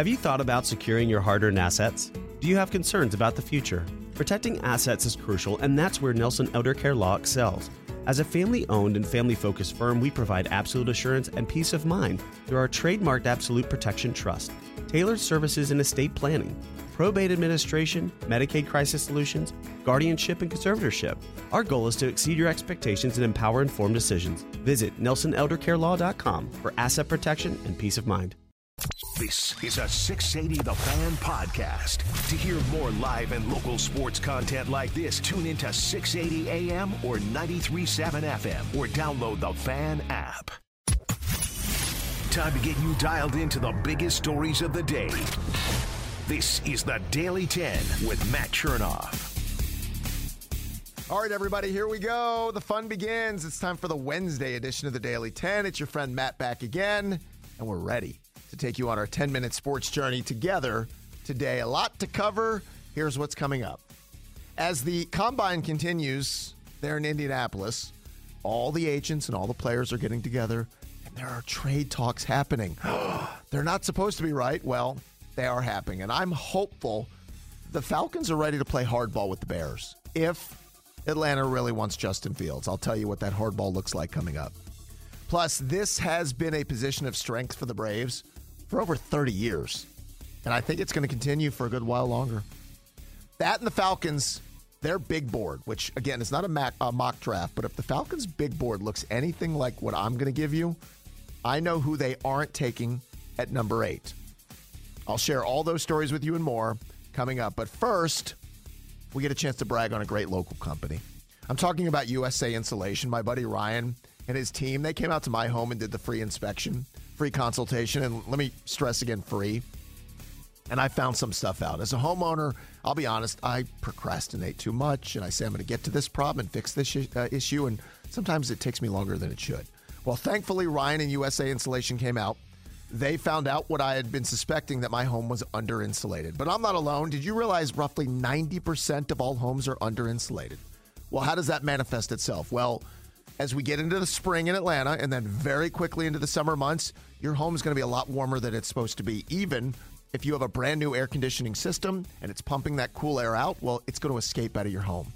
Have you thought about securing your hard earned assets? Do you have concerns about the future? Protecting assets is crucial, and that's where Nelson Elder Care Law excels. As a family owned and family focused firm, we provide absolute assurance and peace of mind through our trademarked Absolute Protection Trust, tailored services in estate planning, probate administration, Medicaid crisis solutions, guardianship, and conservatorship. Our goal is to exceed your expectations and empower informed decisions. Visit nelsoneldercarelaw.com for asset protection and peace of mind. This is a 680 The Fan podcast. To hear more live and local sports content like this, tune into 680 AM or 937 FM or download the Fan app. Time to get you dialed into the biggest stories of the day. This is the Daily 10 with Matt Chernoff. All right, everybody, here we go. The fun begins. It's time for the Wednesday edition of the Daily 10. It's your friend Matt back again, and we're ready to take you on our 10 minute sports journey together today. A lot to cover. Here's what's coming up. As the combine continues there in Indianapolis, all the agents and all the players are getting together, and there are trade talks happening. They're not supposed to be right. Well, they are happening, and I'm hopeful the Falcons are ready to play hardball with the Bears. If Atlanta really wants Justin Fields, I'll tell you what that hardball looks like coming up. Plus, this has been a position of strength for the Braves for over 30 years. And I think it's going to continue for a good while longer. That and the Falcons, their big board, which again is not a, mac, a mock draft, but if the Falcons' big board looks anything like what I'm going to give you, I know who they aren't taking at number eight. I'll share all those stories with you and more coming up. But first, we get a chance to brag on a great local company. I'm talking about USA Insulation. My buddy Ryan and his team, they came out to my home and did the free inspection, free consultation. And let me stress again free. And I found some stuff out. As a homeowner, I'll be honest, I procrastinate too much. And I say, I'm going to get to this problem and fix this uh, issue. And sometimes it takes me longer than it should. Well, thankfully, Ryan and USA Insulation came out they found out what I had been suspecting that my home was under insulated. But I'm not alone. Did you realize roughly 90% of all homes are under insulated? Well, how does that manifest itself? Well, as we get into the spring in Atlanta and then very quickly into the summer months, your home is going to be a lot warmer than it's supposed to be. Even if you have a brand new air conditioning system and it's pumping that cool air out, well, it's going to escape out of your home.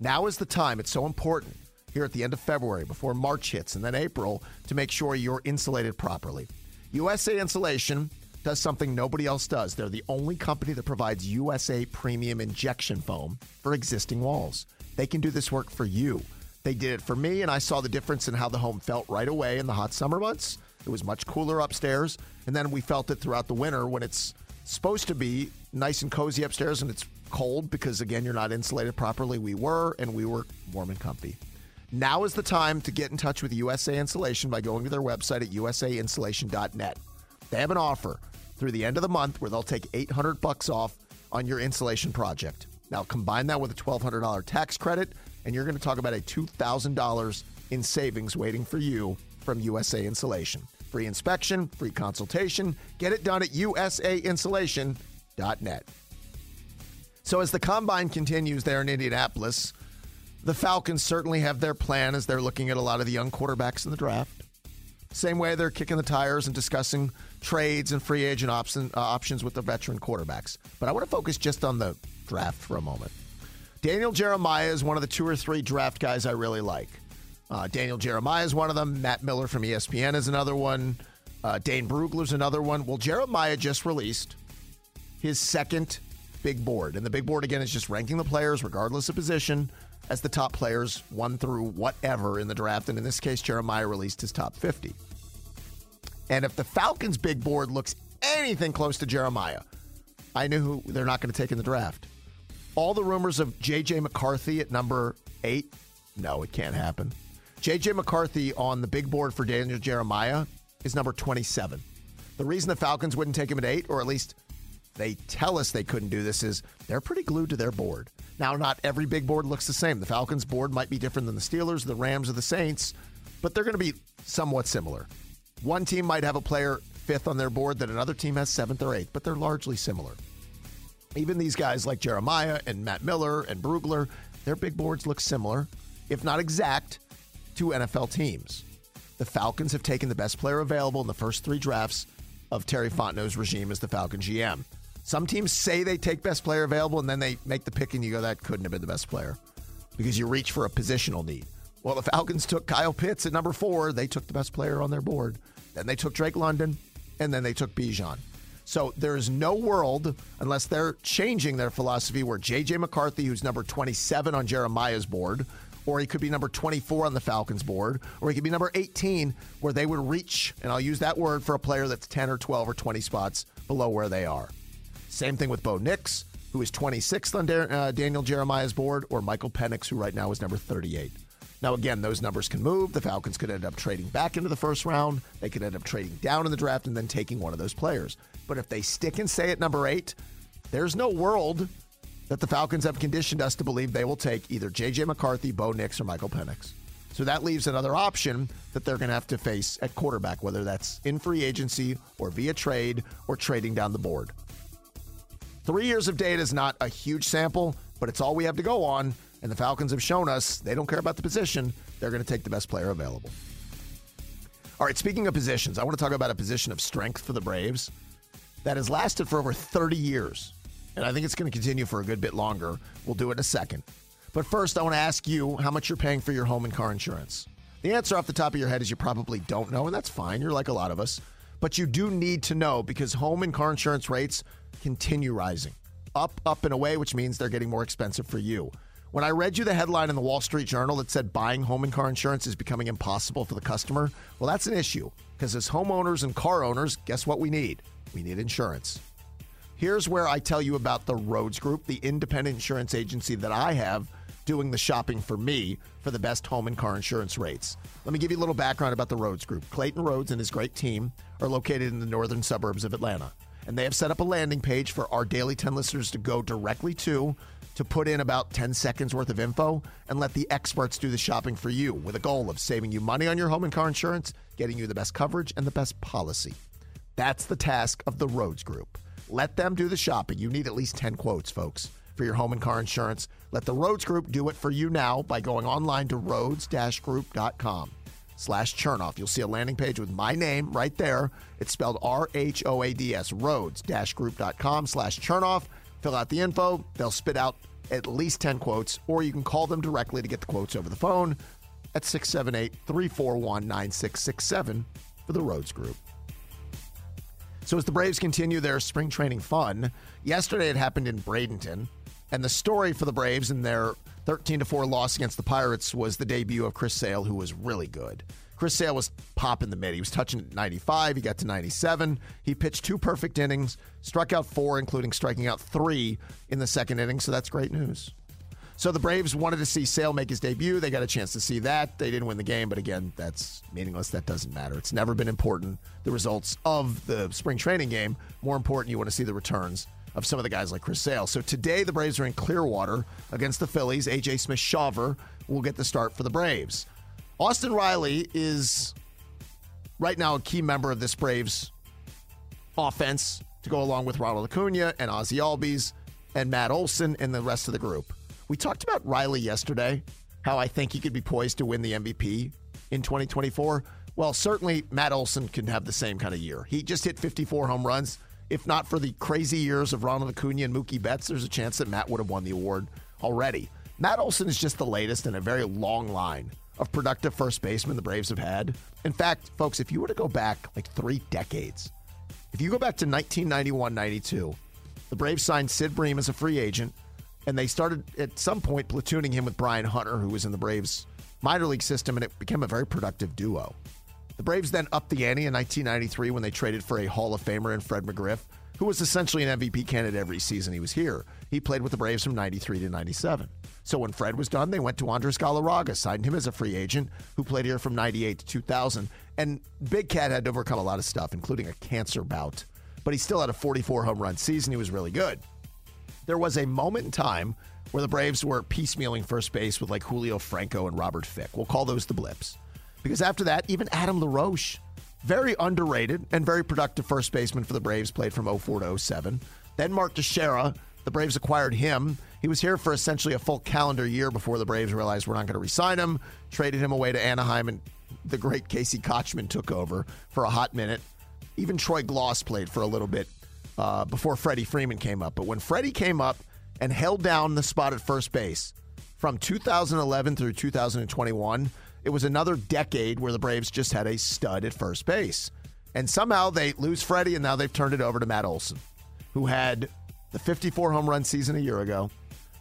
Now is the time. It's so important here at the end of February before March hits and then April to make sure you're insulated properly. USA Insulation does something nobody else does. They're the only company that provides USA premium injection foam for existing walls. They can do this work for you. They did it for me, and I saw the difference in how the home felt right away in the hot summer months. It was much cooler upstairs, and then we felt it throughout the winter when it's supposed to be nice and cozy upstairs and it's cold because, again, you're not insulated properly. We were, and we were warm and comfy. Now is the time to get in touch with USA Insulation by going to their website at usainsulation.net. They have an offer through the end of the month where they'll take 800 bucks off on your insulation project. Now combine that with a $1200 tax credit and you're going to talk about a $2,000 in savings waiting for you from USA Insulation. Free inspection, free consultation. Get it done at usainsulation.net. So as the combine continues there in Indianapolis, the Falcons certainly have their plan as they're looking at a lot of the young quarterbacks in the draft. Same way they're kicking the tires and discussing trades and free agent option, uh, options with the veteran quarterbacks. But I want to focus just on the draft for a moment. Daniel Jeremiah is one of the two or three draft guys I really like. Uh, Daniel Jeremiah is one of them. Matt Miller from ESPN is another one. Uh, Dane Brugler's another one. Well, Jeremiah just released his second big board. And the big board, again, is just ranking the players regardless of position as the top players, one through whatever in the draft. And in this case, Jeremiah released his top 50. And if the Falcons' big board looks anything close to Jeremiah, I knew who they're not going to take in the draft. All the rumors of J.J. McCarthy at number eight, no, it can't happen. J.J. McCarthy on the big board for Daniel Jeremiah is number 27. The reason the Falcons wouldn't take him at eight, or at least they tell us they couldn't do this, is they're pretty glued to their board. Now, not every big board looks the same. The Falcons board might be different than the Steelers, the Rams, or the Saints, but they're going to be somewhat similar. One team might have a player fifth on their board that another team has seventh or eighth, but they're largely similar. Even these guys like Jeremiah and Matt Miller and Brugler, their big boards look similar, if not exact, to NFL teams. The Falcons have taken the best player available in the first three drafts of Terry Fontenot's regime as the Falcon GM. Some teams say they take best player available, and then they make the pick, and you go, that couldn't have been the best player because you reach for a positional need. Well, the Falcons took Kyle Pitts at number four. They took the best player on their board. Then they took Drake London, and then they took Bijan. So there is no world, unless they're changing their philosophy, where J.J. McCarthy, who's number 27 on Jeremiah's board, or he could be number 24 on the Falcons board, or he could be number 18, where they would reach, and I'll use that word for a player that's 10 or 12 or 20 spots below where they are. Same thing with Bo Nix, who is 26th on uh, Daniel Jeremiah's board, or Michael Penix, who right now is number 38. Now, again, those numbers can move. The Falcons could end up trading back into the first round. They could end up trading down in the draft and then taking one of those players. But if they stick and stay at number eight, there's no world that the Falcons have conditioned us to believe they will take either J.J. McCarthy, Bo Nix, or Michael Penix. So that leaves another option that they're going to have to face at quarterback, whether that's in free agency or via trade or trading down the board. Three years of data is not a huge sample, but it's all we have to go on. And the Falcons have shown us they don't care about the position. They're going to take the best player available. All right, speaking of positions, I want to talk about a position of strength for the Braves that has lasted for over 30 years. And I think it's going to continue for a good bit longer. We'll do it in a second. But first, I want to ask you how much you're paying for your home and car insurance. The answer off the top of your head is you probably don't know, and that's fine. You're like a lot of us. But you do need to know because home and car insurance rates continue rising up, up, and away, which means they're getting more expensive for you. When I read you the headline in the Wall Street Journal that said buying home and car insurance is becoming impossible for the customer, well, that's an issue because as homeowners and car owners, guess what we need? We need insurance. Here's where I tell you about the Rhoads Group, the independent insurance agency that I have doing the shopping for me for the best home and car insurance rates. Let me give you a little background about the Rhoads Group. Clayton Rhoads and his great team are located in the northern suburbs of Atlanta, and they have set up a landing page for our Daily 10 listeners to go directly to to put in about 10 seconds worth of info and let the experts do the shopping for you with a goal of saving you money on your home and car insurance, getting you the best coverage and the best policy. That's the task of the Rhoads Group. Let them do the shopping. You need at least 10 quotes, folks, for your home and car insurance. Let the Rhoads Group do it for you now by going online to rhoads-group.com slash Chernoff. You'll see a landing page with my name right there. It's spelled R-H-O-A-D-S, rhoads-group.com slash Chernoff. Fill out the info. They'll spit out at least 10 quotes, or you can call them directly to get the quotes over the phone at 678 341 9667 for the Rhoads Group. So, as the Braves continue their spring training fun, yesterday it happened in Bradenton, and the story for the Braves in their 13 4 loss against the Pirates was the debut of Chris Sale, who was really good. Chris Sale was popping the mid. He was touching 95. He got to 97. He pitched two perfect innings, struck out four, including striking out three in the second inning. So that's great news. So the Braves wanted to see Sale make his debut. They got a chance to see that. They didn't win the game, but again, that's meaningless. That doesn't matter. It's never been important, the results of the spring training game. More important, you want to see the returns of some of the guys like Chris Sale. So today, the Braves are in Clearwater against the Phillies. AJ Smith Shawver will get the start for the Braves. Austin Riley is right now a key member of this Braves offense to go along with Ronald Acuna and Ozzie Albies and Matt Olson and the rest of the group. We talked about Riley yesterday, how I think he could be poised to win the MVP in 2024. Well, certainly Matt Olson can have the same kind of year. He just hit 54 home runs. If not for the crazy years of Ronald Acuna and Mookie Betts, there's a chance that Matt would have won the award already. Matt Olson is just the latest in a very long line of productive first basemen the Braves have had. In fact, folks, if you were to go back like three decades, if you go back to 1991 92, the Braves signed Sid Bream as a free agent, and they started at some point platooning him with Brian Hunter, who was in the Braves minor league system, and it became a very productive duo. The Braves then upped the ante in 1993 when they traded for a Hall of Famer in Fred McGriff, who was essentially an MVP candidate every season he was here. He played with the Braves from 93 to 97. So when Fred was done, they went to Andres Galarraga, signed him as a free agent, who played here from 98 to 2000. And Big Cat had to overcome a lot of stuff, including a cancer bout. But he still had a 44 home run season. He was really good. There was a moment in time where the Braves were piecemealing first base with like Julio Franco and Robert Fick. We'll call those the blips. Because after that, even Adam LaRoche, very underrated and very productive first baseman for the Braves, played from 04 to 07. Then Mark Teixeira, the Braves acquired him he was here for essentially a full calendar year before the Braves realized we're not going to resign him, traded him away to Anaheim, and the great Casey Kotchman took over for a hot minute. Even Troy Glaus played for a little bit uh, before Freddie Freeman came up. But when Freddie came up and held down the spot at first base from 2011 through 2021, it was another decade where the Braves just had a stud at first base. And somehow they lose Freddie, and now they've turned it over to Matt Olson, who had the 54 home run season a year ago,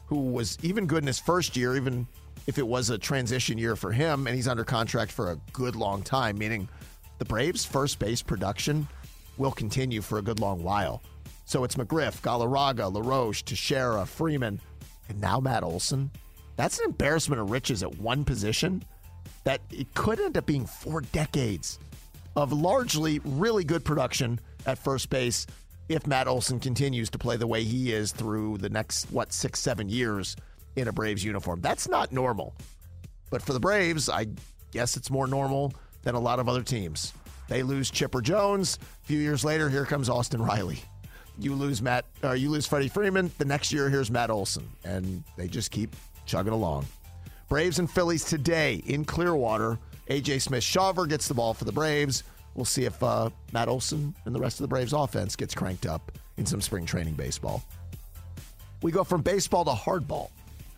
who was even good in his first year, even if it was a transition year for him, and he's under contract for a good long time, meaning the Braves' first base production will continue for a good long while. So it's McGriff, Galarraga, LaRoche, Teixeira, Freeman, and now Matt Olson. That's an embarrassment of riches at one position that it could end up being four decades of largely really good production at first base if Matt Olson continues to play the way he is through the next, what, six, seven years in a Braves uniform. That's not normal. But for the Braves, I guess it's more normal than a lot of other teams. They lose Chipper Jones. A few years later, here comes Austin Riley. You lose Matt, or you lose Freddie Freeman. The next year, here's Matt Olson, and they just keep chugging along. Braves and Phillies today in Clearwater. AJ Smith Shawver gets the ball for the Braves. We'll see if uh, Matt Olson and the rest of the Braves offense gets cranked up in some spring training baseball. We go from baseball to hardball.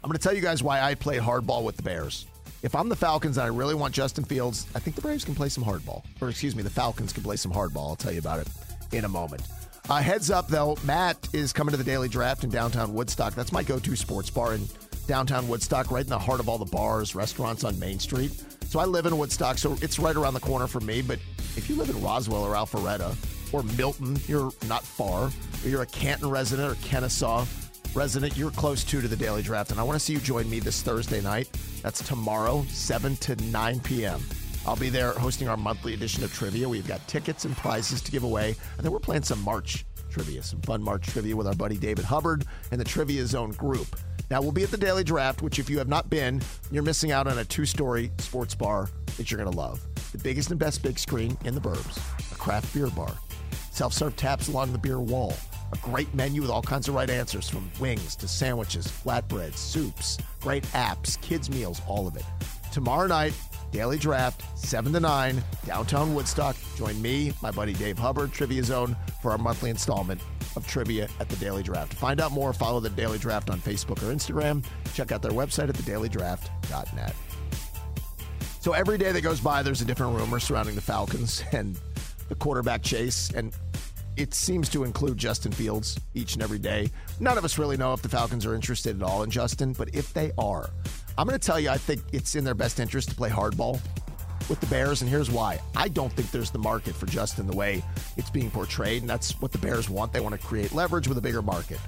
I'm going to tell you guys why I play hardball with the Bears. If I'm the Falcons and I really want Justin Fields, I think the Braves can play some hardball. Or excuse me, the Falcons can play some hardball. I'll tell you about it in a moment. Uh, heads up, though, Matt is coming to the Daily Draft in downtown Woodstock. That's my go to sports bar in downtown Woodstock, right in the heart of all the bars, restaurants on Main Street. So I live in Woodstock, so it's right around the corner for me. But if you live in Roswell or Alpharetta or Milton, you're not far. Or you're a Canton resident or Kennesaw resident, you're close to to the Daily Draft. And I want to see you join me this Thursday night. That's tomorrow, 7 to 9 p.m. I'll be there hosting our monthly edition of trivia. We've got tickets and prizes to give away. And then we're playing some March trivia, some fun March trivia with our buddy David Hubbard and the Trivia Zone group. Now, we'll be at the Daily Draft, which, if you have not been, you're missing out on a two story sports bar that you're going to love. The biggest and best big screen in the burbs, a craft beer bar, self serve taps along the beer wall, a great menu with all kinds of right answers from wings to sandwiches, flatbreads, soups, great apps, kids' meals, all of it. Tomorrow night, Daily Draft, 7 to 9, downtown Woodstock. Join me, my buddy Dave Hubbard, Trivia Zone, for our monthly installment of trivia at the Daily Draft. Find out more, follow the Daily Draft on Facebook or Instagram. Check out their website at thedailydraft.net. So every day that goes by, there's a different rumor surrounding the Falcons and the quarterback chase. And it seems to include Justin Fields each and every day. None of us really know if the Falcons are interested at all in Justin, but if they are, I'm going to tell you, I think it's in their best interest to play hardball with the Bears, and here's why. I don't think there's the market for Justin the way it's being portrayed, and that's what the Bears want. They want to create leverage with a bigger market.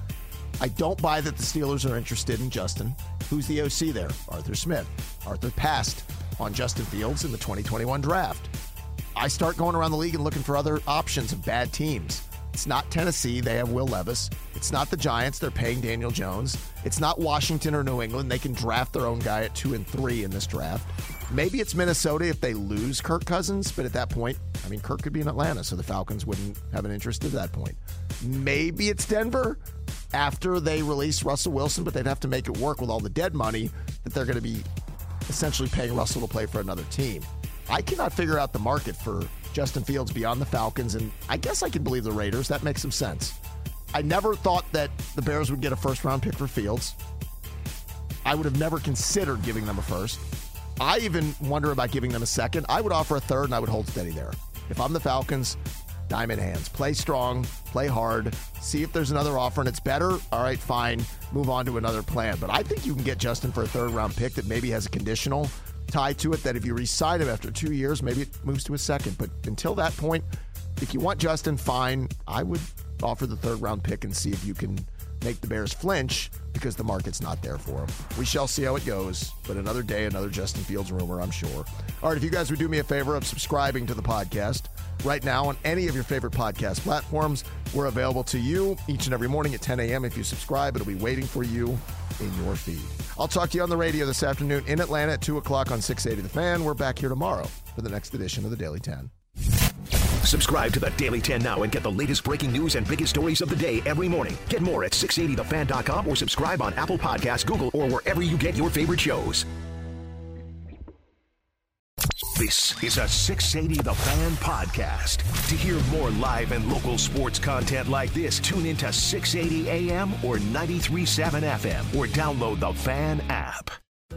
I don't buy that the Steelers are interested in Justin. Who's the OC there? Arthur Smith. Arthur passed on Justin Fields in the 2021 draft. I start going around the league and looking for other options of bad teams. It's not Tennessee. They have Will Levis. It's not the Giants. They're paying Daniel Jones. It's not Washington or New England. They can draft their own guy at two and three in this draft. Maybe it's Minnesota if they lose Kirk Cousins, but at that point, I mean, Kirk could be in Atlanta, so the Falcons wouldn't have an interest at that point. Maybe it's Denver after they release Russell Wilson, but they'd have to make it work with all the dead money that they're going to be essentially paying Russell to play for another team. I cannot figure out the market for Justin Fields beyond the Falcons, and I guess I can believe the Raiders. That makes some sense. I never thought that the Bears would get a first round pick for Fields. I would have never considered giving them a first. I even wonder about giving them a second. I would offer a third and I would hold steady there. If I'm the Falcons, diamond hands. Play strong, play hard, see if there's another offer and it's better. All right, fine. Move on to another plan. But I think you can get Justin for a third round pick that maybe has a conditional tied to it that if you resign him after two years, maybe it moves to a second. But until that point, if you want Justin, fine. I would offer the third round pick and see if you can make the Bears flinch because the market's not there for him. We shall see how it goes, but another day, another Justin Fields rumor, I'm sure. All right, if you guys would do me a favor of subscribing to the podcast right now on any of your favorite podcast platforms, we're available to you each and every morning at 10 a.m. If you subscribe, it'll be waiting for you in your feed. I'll talk to you on the radio this afternoon in Atlanta at 2 o'clock on 680 The Fan. We're back here tomorrow for the next edition of the Daily 10. Subscribe to the Daily 10 now and get the latest breaking news and biggest stories of the day every morning. Get more at 680thefan.com or subscribe on Apple Podcasts, Google, or wherever you get your favorite shows. This is a 680 The Fan podcast. To hear more live and local sports content like this, tune into 680 AM or 937 FM or download the Fan app.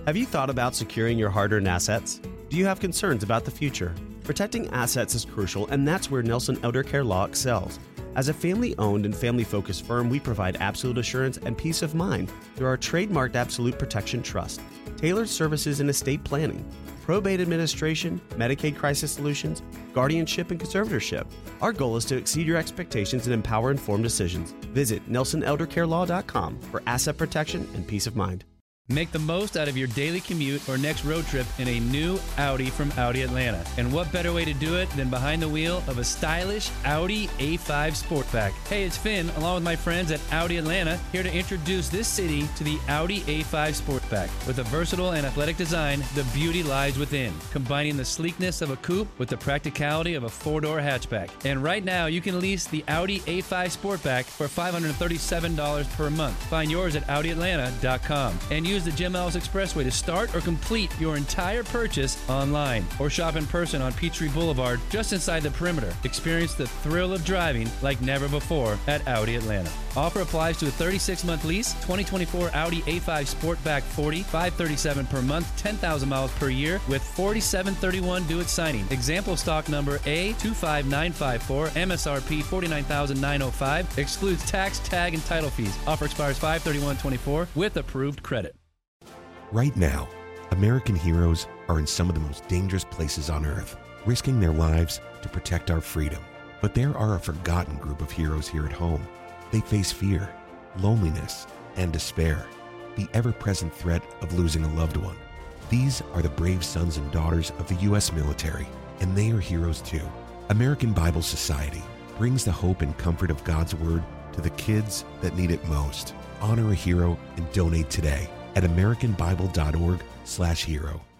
Have you thought about securing your hard earned assets? Do you have concerns about the future? Protecting assets is crucial, and that's where Nelson Elder Care Law excels. As a family owned and family focused firm, we provide absolute assurance and peace of mind through our trademarked Absolute Protection Trust, tailored services in estate planning, probate administration, Medicaid crisis solutions, guardianship, and conservatorship. Our goal is to exceed your expectations and empower informed decisions. Visit nelsoneldercarelaw.com for asset protection and peace of mind. Make the most out of your daily commute or next road trip in a new Audi from Audi Atlanta. And what better way to do it than behind the wheel of a stylish Audi A5 Sportback? Hey, it's Finn, along with my friends at Audi Atlanta, here to introduce this city to the Audi A5 Sportback. With a versatile and athletic design, the beauty lies within, combining the sleekness of a coupe with the practicality of a four-door hatchback. And right now, you can lease the Audi A5 Sportback for $537 per month. Find yours at AudiAtlanta.com and use the Jim Ellis Expressway to start or complete your entire purchase online or shop in person on Peachtree Boulevard just inside the perimeter. Experience the thrill of driving like never before at Audi Atlanta. Offer applies to a 36-month lease, 2024 Audi A5 Sportback 40, 537 per month, 10,000 miles per year with 4731 due at signing. Example stock number A25954, MSRP 49905, excludes tax, tag, and title fees. Offer expires 53124 with approved credit. Right now, American heroes are in some of the most dangerous places on earth, risking their lives to protect our freedom. But there are a forgotten group of heroes here at home. They face fear, loneliness, and despair, the ever present threat of losing a loved one. These are the brave sons and daughters of the U.S. military, and they are heroes too. American Bible Society brings the hope and comfort of God's Word to the kids that need it most. Honor a hero and donate today at americanbible.org/hero.